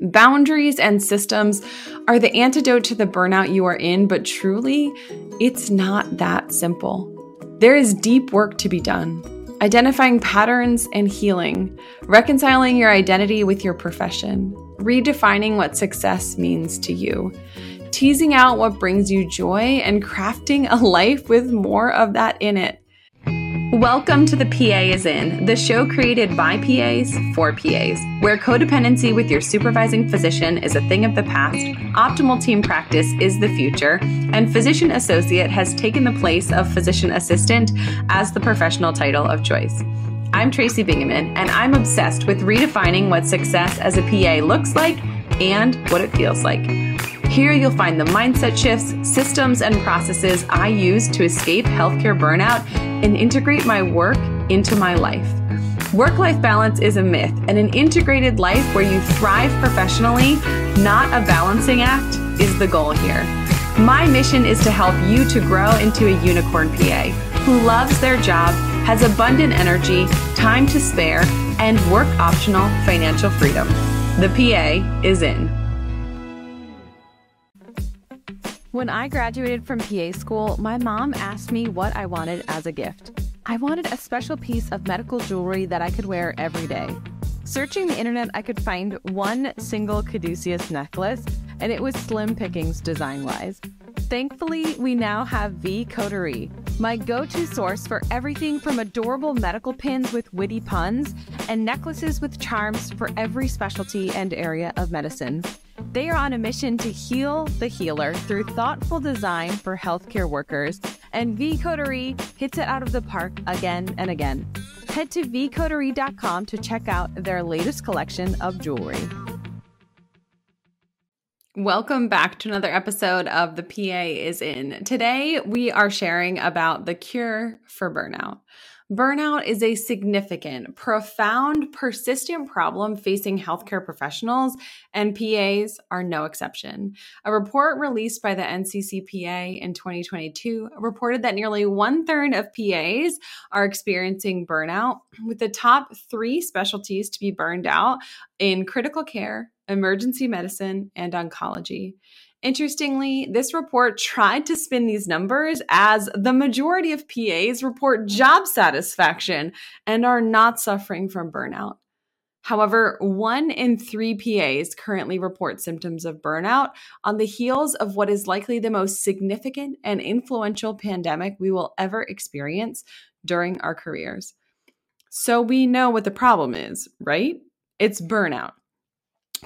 Boundaries and systems are the antidote to the burnout you are in, but truly, it's not that simple. There is deep work to be done. Identifying patterns and healing, reconciling your identity with your profession, redefining what success means to you, teasing out what brings you joy, and crafting a life with more of that in it. Welcome to The PA is In, the show created by PAs for PAs, where codependency with your supervising physician is a thing of the past, optimal team practice is the future, and physician associate has taken the place of physician assistant as the professional title of choice. I'm Tracy Bingaman, and I'm obsessed with redefining what success as a PA looks like and what it feels like. Here you'll find the mindset shifts, systems, and processes I use to escape healthcare burnout and integrate my work into my life. Work life balance is a myth, and an integrated life where you thrive professionally, not a balancing act, is the goal here. My mission is to help you to grow into a unicorn PA who loves their job, has abundant energy, time to spare, and work optional financial freedom. The PA is in. When I graduated from PA school, my mom asked me what I wanted as a gift. I wanted a special piece of medical jewelry that I could wear every day. Searching the internet, I could find one single caduceus necklace, and it was slim pickings design wise. Thankfully, we now have V Coterie, my go to source for everything from adorable medical pins with witty puns and necklaces with charms for every specialty and area of medicine. They are on a mission to heal the healer through thoughtful design for healthcare workers, and V Coterie hits it out of the park again and again. Head to vcoterie.com to check out their latest collection of jewelry. Welcome back to another episode of The PA is In. Today, we are sharing about the cure for burnout. Burnout is a significant, profound, persistent problem facing healthcare professionals, and PAs are no exception. A report released by the NCCPA in 2022 reported that nearly one third of PAs are experiencing burnout, with the top three specialties to be burned out in critical care, emergency medicine, and oncology. Interestingly, this report tried to spin these numbers as the majority of PAs report job satisfaction and are not suffering from burnout. However, one in three PAs currently report symptoms of burnout on the heels of what is likely the most significant and influential pandemic we will ever experience during our careers. So we know what the problem is, right? It's burnout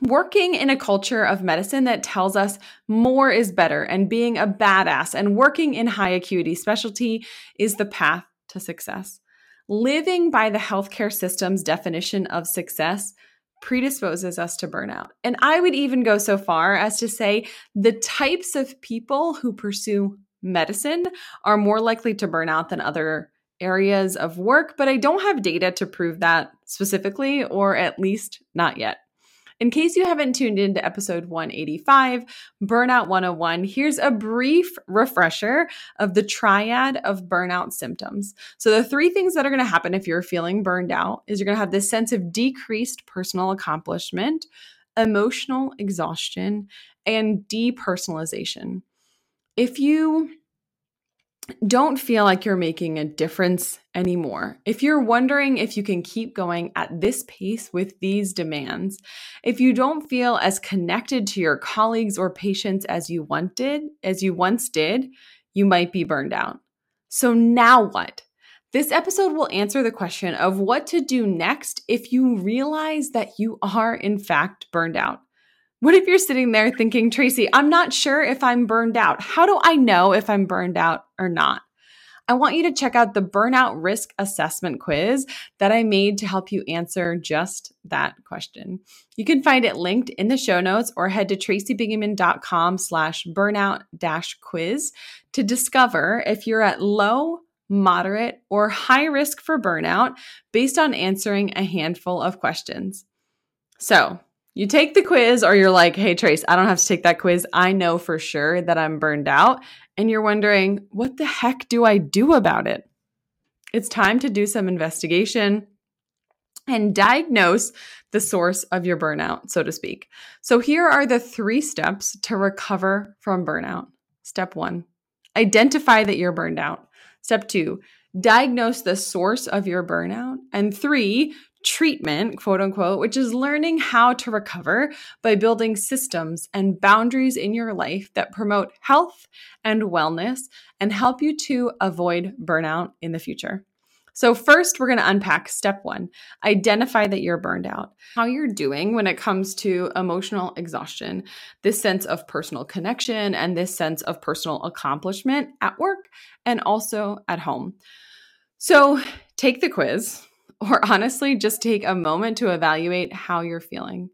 working in a culture of medicine that tells us more is better and being a badass and working in high acuity specialty is the path to success. Living by the healthcare system's definition of success predisposes us to burnout. And I would even go so far as to say the types of people who pursue medicine are more likely to burn out than other areas of work, but I don't have data to prove that specifically, or at least not yet. In case you haven't tuned into episode 185, Burnout 101, here's a brief refresher of the triad of burnout symptoms. So, the three things that are going to happen if you're feeling burned out is you're going to have this sense of decreased personal accomplishment, emotional exhaustion, and depersonalization. If you don't feel like you're making a difference anymore. If you're wondering if you can keep going at this pace with these demands, if you don't feel as connected to your colleagues or patients as you did, as you once did, you might be burned out. So now what? This episode will answer the question of what to do next if you realize that you are in fact burned out. What if you're sitting there thinking, Tracy, I'm not sure if I'm burned out. How do I know if I'm burned out or not? I want you to check out the burnout risk assessment quiz that I made to help you answer just that question. You can find it linked in the show notes or head to tracybingaman.com slash burnout dash quiz to discover if you're at low, moderate, or high risk for burnout based on answering a handful of questions. So you take the quiz, or you're like, hey, Trace, I don't have to take that quiz. I know for sure that I'm burned out. And you're wondering, what the heck do I do about it? It's time to do some investigation and diagnose the source of your burnout, so to speak. So, here are the three steps to recover from burnout. Step one, identify that you're burned out. Step two, diagnose the source of your burnout. And three, treatment, quote unquote, which is learning how to recover by building systems and boundaries in your life that promote health and wellness and help you to avoid burnout in the future. So, first, we're going to unpack step one identify that you're burned out, how you're doing when it comes to emotional exhaustion, this sense of personal connection, and this sense of personal accomplishment at work and also at home. So, take the quiz, or honestly, just take a moment to evaluate how you're feeling.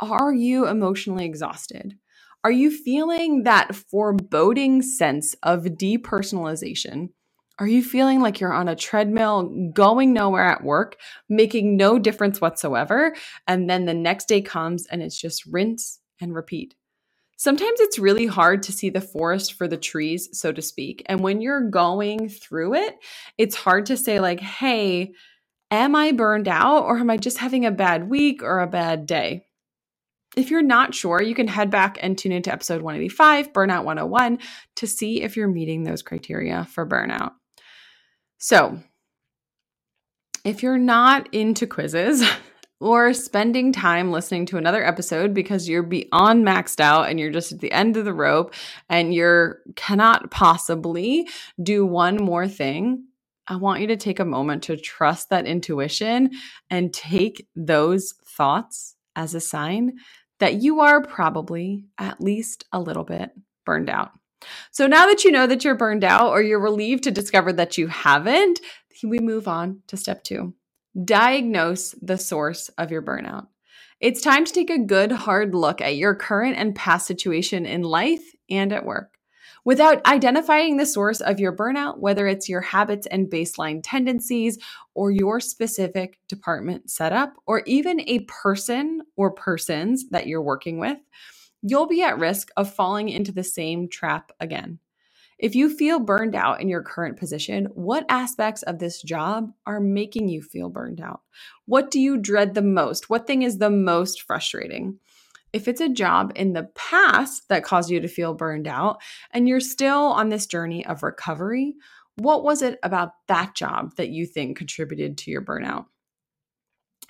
Are you emotionally exhausted? Are you feeling that foreboding sense of depersonalization? Are you feeling like you're on a treadmill, going nowhere at work, making no difference whatsoever? And then the next day comes and it's just rinse and repeat. Sometimes it's really hard to see the forest for the trees, so to speak. And when you're going through it, it's hard to say, like, hey, am I burned out or am I just having a bad week or a bad day? If you're not sure, you can head back and tune into episode 185, Burnout 101, to see if you're meeting those criteria for burnout. So, if you're not into quizzes or spending time listening to another episode because you're beyond maxed out and you're just at the end of the rope and you cannot possibly do one more thing, I want you to take a moment to trust that intuition and take those thoughts as a sign that you are probably at least a little bit burned out. So now that you know that you're burned out or you're relieved to discover that you haven't, we move on to step two diagnose the source of your burnout. It's time to take a good hard look at your current and past situation in life and at work. Without identifying the source of your burnout, whether it's your habits and baseline tendencies, or your specific department setup, or even a person or persons that you're working with, you'll be at risk of falling into the same trap again. If you feel burned out in your current position, what aspects of this job are making you feel burned out? What do you dread the most? What thing is the most frustrating? If it's a job in the past that caused you to feel burned out and you're still on this journey of recovery, what was it about that job that you think contributed to your burnout?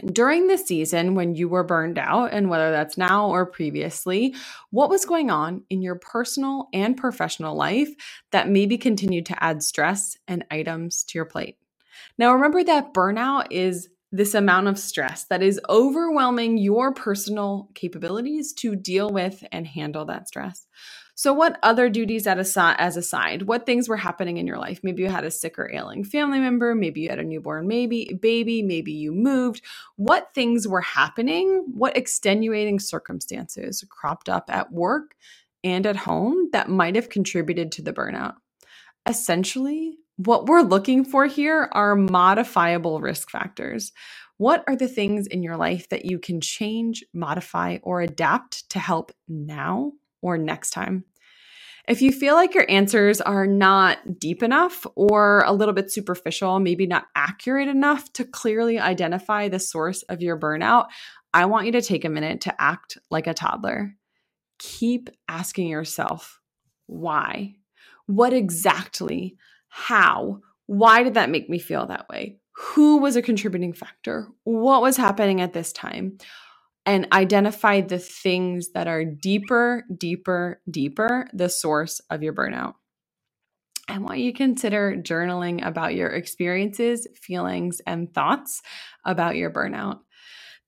during the season when you were burned out, and whether that's now or previously, what was going on in your personal and professional life that maybe continued to add stress and items to your plate? Now, remember that burnout is this amount of stress that is overwhelming your personal capabilities to deal with and handle that stress. So, what other duties at as a side? What things were happening in your life? Maybe you had a sick or ailing family member. Maybe you had a newborn maybe baby. Maybe you moved. What things were happening? What extenuating circumstances cropped up at work and at home that might have contributed to the burnout? Essentially, what we're looking for here are modifiable risk factors. What are the things in your life that you can change, modify, or adapt to help now or next time? If you feel like your answers are not deep enough or a little bit superficial, maybe not accurate enough to clearly identify the source of your burnout, I want you to take a minute to act like a toddler. Keep asking yourself, why? What exactly? How? Why did that make me feel that way? Who was a contributing factor? What was happening at this time? and identify the things that are deeper, deeper, deeper, the source of your burnout. I want you to consider journaling about your experiences, feelings, and thoughts about your burnout.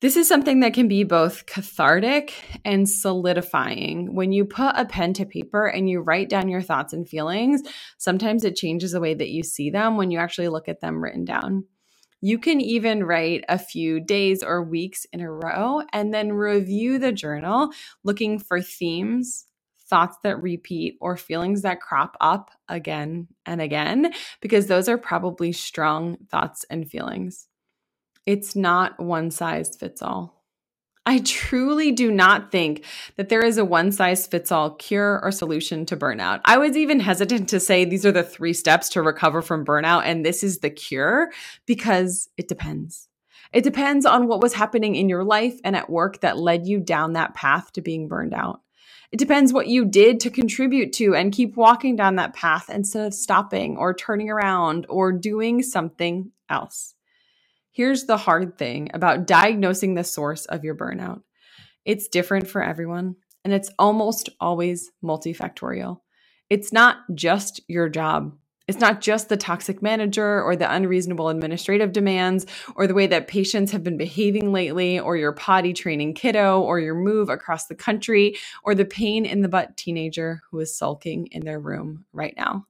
This is something that can be both cathartic and solidifying. When you put a pen to paper and you write down your thoughts and feelings, sometimes it changes the way that you see them when you actually look at them written down. You can even write a few days or weeks in a row and then review the journal looking for themes, thoughts that repeat, or feelings that crop up again and again, because those are probably strong thoughts and feelings. It's not one size fits all. I truly do not think that there is a one size fits all cure or solution to burnout. I was even hesitant to say these are the three steps to recover from burnout and this is the cure because it depends. It depends on what was happening in your life and at work that led you down that path to being burned out. It depends what you did to contribute to and keep walking down that path instead of stopping or turning around or doing something else. Here's the hard thing about diagnosing the source of your burnout it's different for everyone, and it's almost always multifactorial. It's not just your job it's not just the toxic manager or the unreasonable administrative demands or the way that patients have been behaving lately or your potty training kiddo or your move across the country or the pain in the butt teenager who is sulking in their room right now.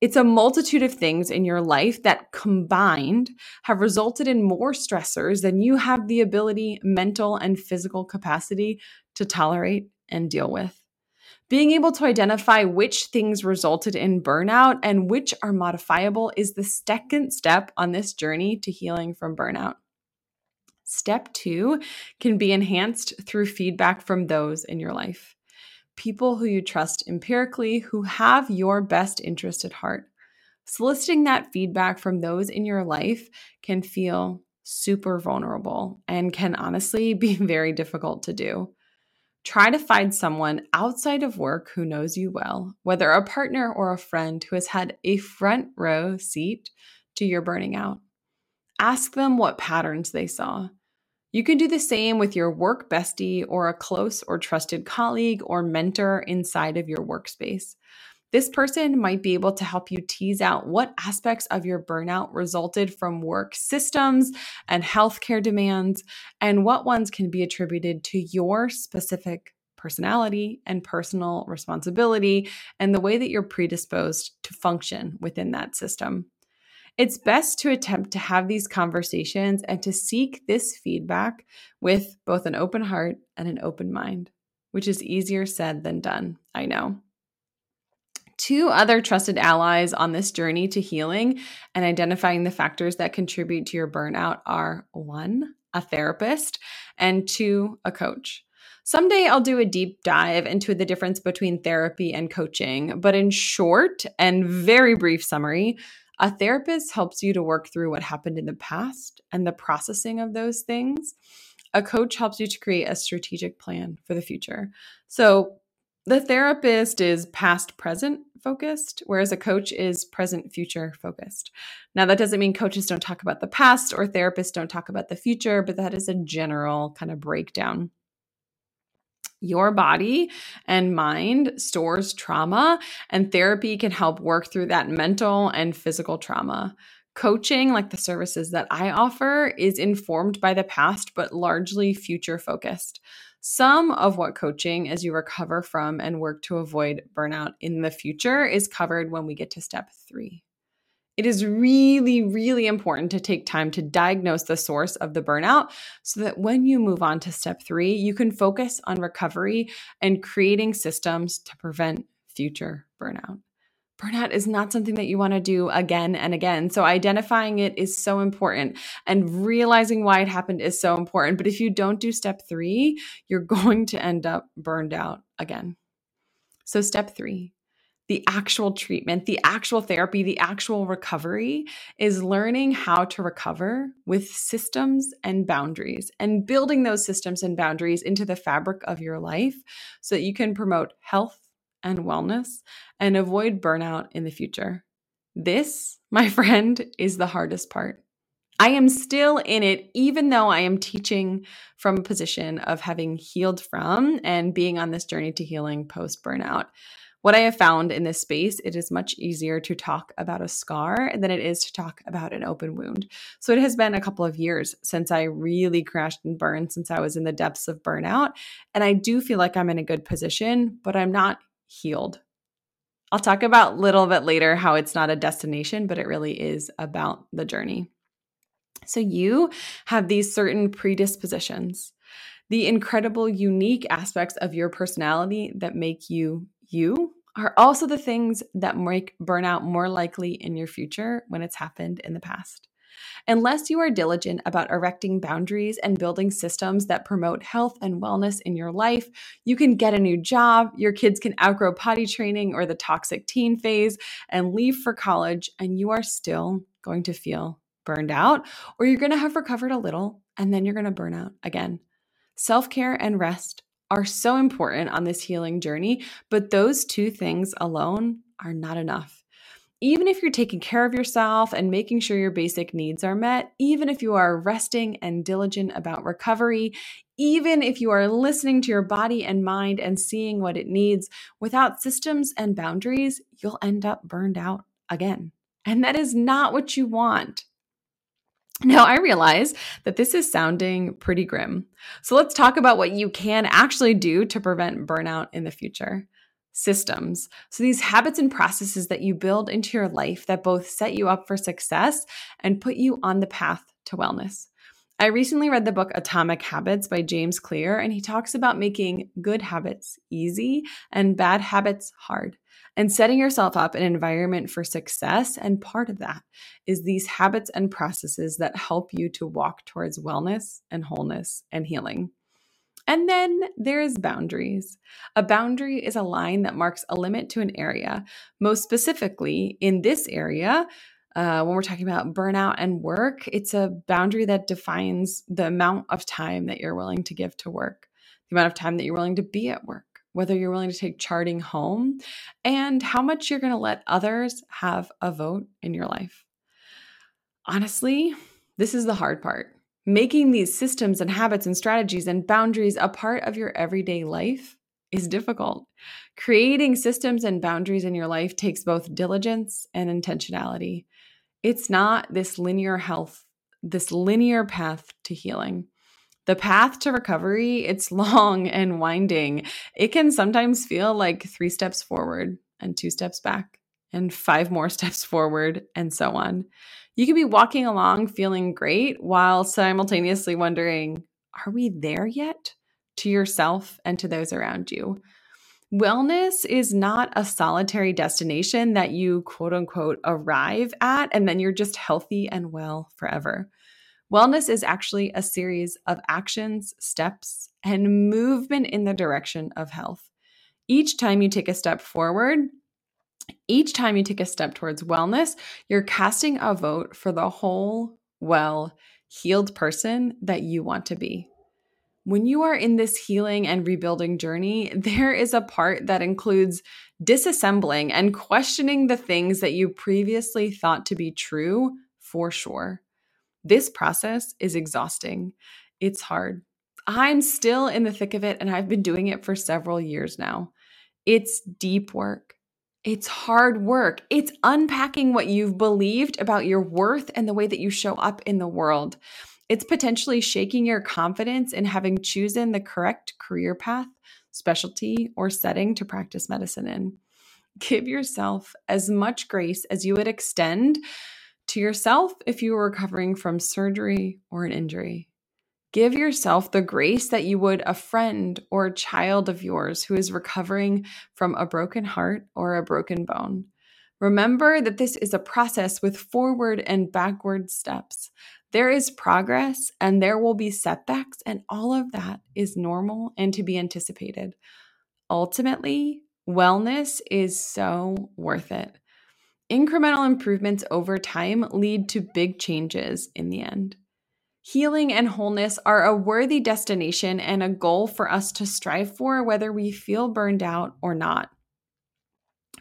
It's a multitude of things in your life that combined have resulted in more stressors than you have the ability, mental, and physical capacity to tolerate and deal with. Being able to identify which things resulted in burnout and which are modifiable is the second step on this journey to healing from burnout. Step two can be enhanced through feedback from those in your life. People who you trust empirically, who have your best interest at heart. Soliciting that feedback from those in your life can feel super vulnerable and can honestly be very difficult to do. Try to find someone outside of work who knows you well, whether a partner or a friend who has had a front row seat to your burning out. Ask them what patterns they saw. You can do the same with your work bestie or a close or trusted colleague or mentor inside of your workspace. This person might be able to help you tease out what aspects of your burnout resulted from work systems and healthcare demands, and what ones can be attributed to your specific personality and personal responsibility and the way that you're predisposed to function within that system. It's best to attempt to have these conversations and to seek this feedback with both an open heart and an open mind, which is easier said than done, I know. Two other trusted allies on this journey to healing and identifying the factors that contribute to your burnout are one, a therapist, and two, a coach. Someday I'll do a deep dive into the difference between therapy and coaching, but in short and very brief summary, a therapist helps you to work through what happened in the past and the processing of those things. A coach helps you to create a strategic plan for the future. So, the therapist is past present focused, whereas a coach is present future focused. Now, that doesn't mean coaches don't talk about the past or therapists don't talk about the future, but that is a general kind of breakdown. Your body and mind stores trauma, and therapy can help work through that mental and physical trauma. Coaching, like the services that I offer, is informed by the past, but largely future focused. Some of what coaching as you recover from and work to avoid burnout in the future is covered when we get to step three. It is really, really important to take time to diagnose the source of the burnout so that when you move on to step three, you can focus on recovery and creating systems to prevent future burnout burnout is not something that you want to do again and again. So identifying it is so important and realizing why it happened is so important. But if you don't do step three, you're going to end up burned out again. So, step three, the actual treatment, the actual therapy, the actual recovery is learning how to recover with systems and boundaries and building those systems and boundaries into the fabric of your life so that you can promote health and wellness and avoid burnout in the future. This, my friend, is the hardest part. I am still in it, even though I am teaching from a position of having healed from and being on this journey to healing post burnout. What I have found in this space, it is much easier to talk about a scar than it is to talk about an open wound. So it has been a couple of years since I really crashed and burned, since I was in the depths of burnout. And I do feel like I'm in a good position, but I'm not healed. I'll talk about a little bit later how it's not a destination, but it really is about the journey. So you have these certain predispositions, the incredible, unique aspects of your personality that make you you are also the things that make burnout more likely in your future when it's happened in the past. Unless you are diligent about erecting boundaries and building systems that promote health and wellness in your life, you can get a new job, your kids can outgrow potty training or the toxic teen phase and leave for college, and you are still going to feel burned out, or you're going to have recovered a little and then you're going to burn out again. Self care and rest are so important on this healing journey, but those two things alone are not enough. Even if you're taking care of yourself and making sure your basic needs are met, even if you are resting and diligent about recovery, even if you are listening to your body and mind and seeing what it needs, without systems and boundaries, you'll end up burned out again. And that is not what you want. Now, I realize that this is sounding pretty grim. So let's talk about what you can actually do to prevent burnout in the future. Systems. So, these habits and processes that you build into your life that both set you up for success and put you on the path to wellness. I recently read the book Atomic Habits by James Clear, and he talks about making good habits easy and bad habits hard and setting yourself up an environment for success. And part of that is these habits and processes that help you to walk towards wellness and wholeness and healing. And then there's boundaries. A boundary is a line that marks a limit to an area. Most specifically, in this area, uh, when we're talking about burnout and work, it's a boundary that defines the amount of time that you're willing to give to work, the amount of time that you're willing to be at work whether you're willing to take charting home, and how much you're going to let others have a vote in your life. Honestly, this is the hard part. Making these systems and habits and strategies and boundaries a part of your everyday life is difficult. Creating systems and boundaries in your life takes both diligence and intentionality. It's not this linear health, this linear path to healing. The path to recovery, it's long and winding. It can sometimes feel like 3 steps forward and 2 steps back and 5 more steps forward and so on. You could be walking along feeling great while simultaneously wondering, are we there yet? To yourself and to those around you. Wellness is not a solitary destination that you quote unquote arrive at and then you're just healthy and well forever. Wellness is actually a series of actions, steps, and movement in the direction of health. Each time you take a step forward, each time you take a step towards wellness, you're casting a vote for the whole, well, healed person that you want to be. When you are in this healing and rebuilding journey, there is a part that includes disassembling and questioning the things that you previously thought to be true for sure. This process is exhausting. It's hard. I'm still in the thick of it, and I've been doing it for several years now. It's deep work. It's hard work. It's unpacking what you've believed about your worth and the way that you show up in the world. It's potentially shaking your confidence in having chosen the correct career path, specialty, or setting to practice medicine in. Give yourself as much grace as you would extend to yourself if you were recovering from surgery or an injury. Give yourself the grace that you would a friend or a child of yours who is recovering from a broken heart or a broken bone. Remember that this is a process with forward and backward steps. There is progress and there will be setbacks, and all of that is normal and to be anticipated. Ultimately, wellness is so worth it. Incremental improvements over time lead to big changes in the end. Healing and wholeness are a worthy destination and a goal for us to strive for, whether we feel burned out or not.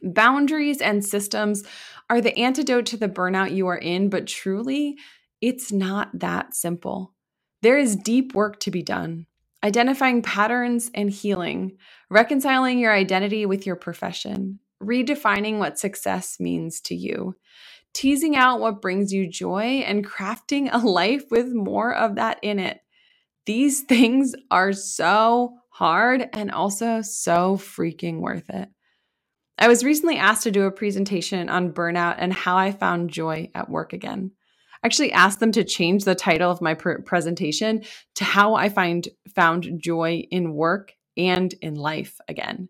Boundaries and systems are the antidote to the burnout you are in, but truly, it's not that simple. There is deep work to be done. Identifying patterns and healing, reconciling your identity with your profession, redefining what success means to you, teasing out what brings you joy, and crafting a life with more of that in it. These things are so hard and also so freaking worth it. I was recently asked to do a presentation on burnout and how I found joy at work again. I actually asked them to change the title of my pr- presentation to how I find found joy in work and in life again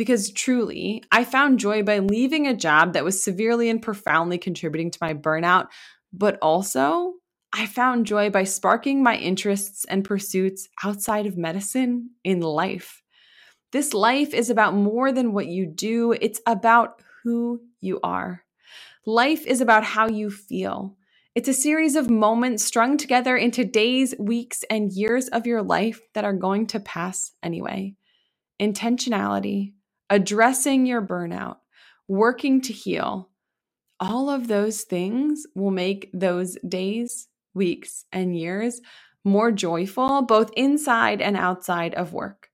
because truly, I found joy by leaving a job that was severely and profoundly contributing to my burnout, but also I found joy by sparking my interests and pursuits outside of medicine in life. This life is about more than what you do, it's about who you are. Life is about how you feel. It's a series of moments strung together into days, weeks, and years of your life that are going to pass anyway. Intentionality, addressing your burnout, working to heal, all of those things will make those days, weeks, and years more joyful, both inside and outside of work.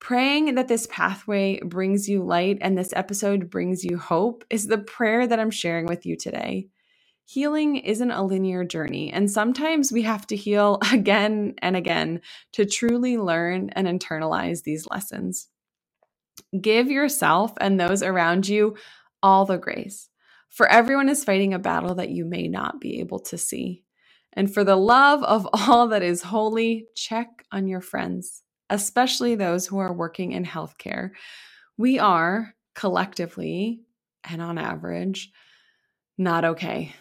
Praying that this pathway brings you light and this episode brings you hope is the prayer that I'm sharing with you today. Healing isn't a linear journey, and sometimes we have to heal again and again to truly learn and internalize these lessons. Give yourself and those around you all the grace, for everyone is fighting a battle that you may not be able to see. And for the love of all that is holy, check on your friends especially those who are working in healthcare. We are collectively and on average not okay.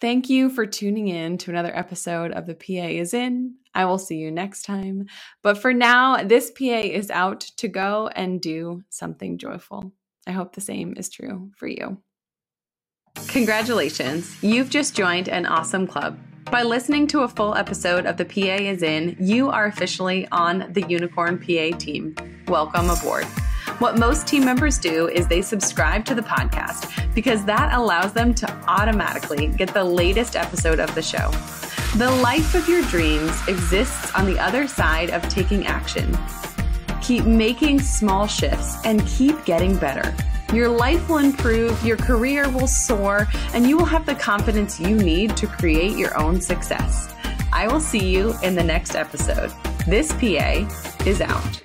Thank you for tuning in to another episode of The PA is In. I will see you next time. But for now, this PA is out to go and do something joyful. I hope the same is true for you. Congratulations, you've just joined an awesome club. By listening to a full episode of The PA is In, you are officially on the Unicorn PA team. Welcome aboard. What most team members do is they subscribe to the podcast because that allows them to automatically get the latest episode of the show. The life of your dreams exists on the other side of taking action. Keep making small shifts and keep getting better. Your life will improve, your career will soar, and you will have the confidence you need to create your own success. I will see you in the next episode. This PA is out.